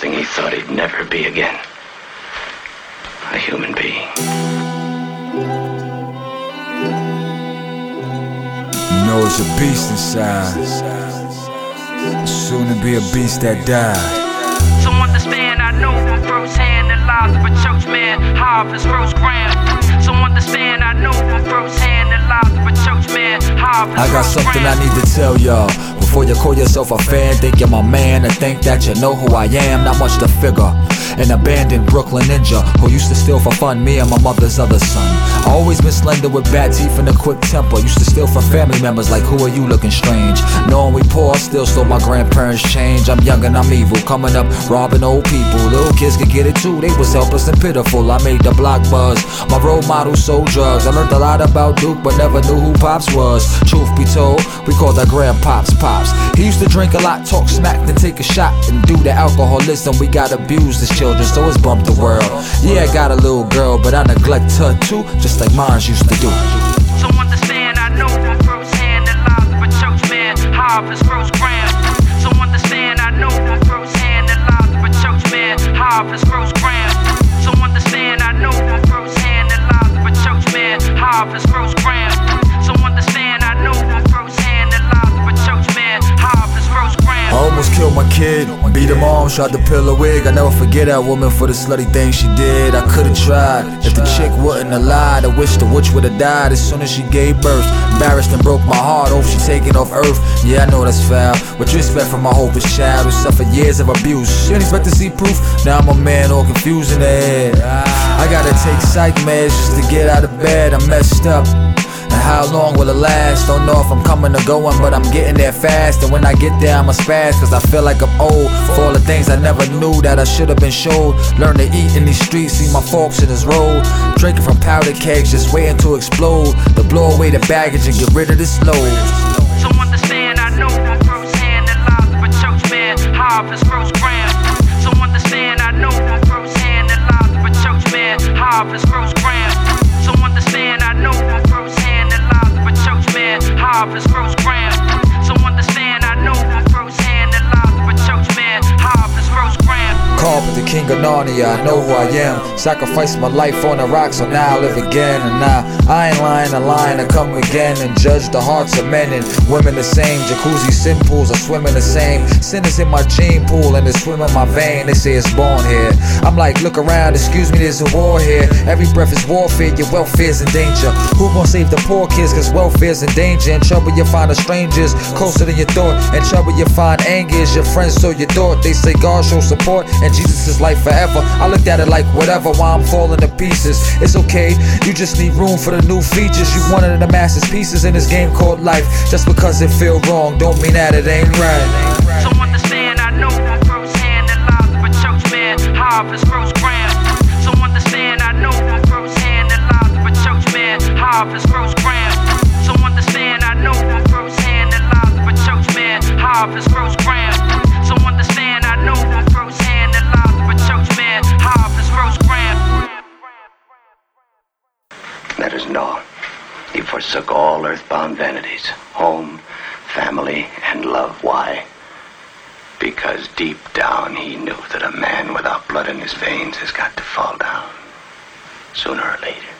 something he thought he'd never be again. A human being. You know it's a beast inside. Soon to be a beast that died. So understand, I know from firsthand the lives of a church man, how his first gram. So understand, I know I got something I need to tell y'all. Before you call yourself a fan, think you're my man, and think that you know who I am. Not much to figure. An abandoned Brooklyn ninja who used to steal for fun, me and my mother's other son. I always been slender with bad teeth and a quick temper. Used to steal from family members, like, who are you looking strange? Knowing we poor, still stole my grandparents' change. I'm young and I'm evil, coming up robbing old people. Little kids could get it too, they was helpless and pitiful. I made the block buzz. My role model sold drugs. I learned a lot about Duke, but never knew who Pops was. Truth be told, we called our grandpops Pops. He used to drink a lot, talk smack, then take a shot. And due to alcoholism, we got abused as children, so it's bumped the world. Yeah, I got a little girl, but I neglect her too, just like mine used to do. So understand, I know from firsthand the lives of a church man, his first gram. So understand, I know from firsthand the lives of a church man, his first kid, beat her mom, to peel her wig. I never forget that woman for the slutty thing she did. I could've tried. If the chick wouldn't have lied, I wish the witch would've died as soon as she gave birth. Embarrassed and broke my heart, hope she taken off earth. Yeah, I know that's foul. With respect for my hopeless child who suffered years of abuse. She didn't expect to see proof. Now I'm a man all confused in the head. I gotta take psych meds just to get out of bed. I'm messed up. How long will it last? Don't know if I'm coming or going, but I'm getting there fast. And when I get there, I'ma spaz, cause I feel like I'm old. For all the things I never knew that I should have been showed. Learn to eat in these streets, see my folks in this road. Drinking from powder kegs, just waiting to explode. To blow away the baggage and get rid of this load. How his first gram. Called with the king of Narnia, I know who I am. Sacrificed my life on the rock, so now I live again. And now I ain't lying, a line to come again and judge the hearts of men and women the same. Jacuzzi sin pools, I swim in the same. Sin is in my gene pool and it's swim in my vein. They say it's born here. I'm like, look around, excuse me, there's a war here. Every breath is warfare, your welfare's in danger. Who gon' save the poor kids? Cause welfare's in danger. In trouble, you find the strangers closer than you thought. In trouble, you find anger is your friends, so you thought. They say God show support and Jesus is life forever. I looked at it like whatever while I'm falling to pieces. It's okay, you just need room for the new features. You one of the master's pieces in this game called life. Just because it feel wrong, don't mean that it ain't right. So understand, I know from firsthand the lives of a church man, how his first. So understand, I know from firsthand the lives of a church man, how his first. So understand, I know from firsthand the lives of a church man, how his first He forsook all earthbound vanities home, family, and love. Why? Because deep down he knew that a man without blood in his veins has got to fall down. Sooner or later.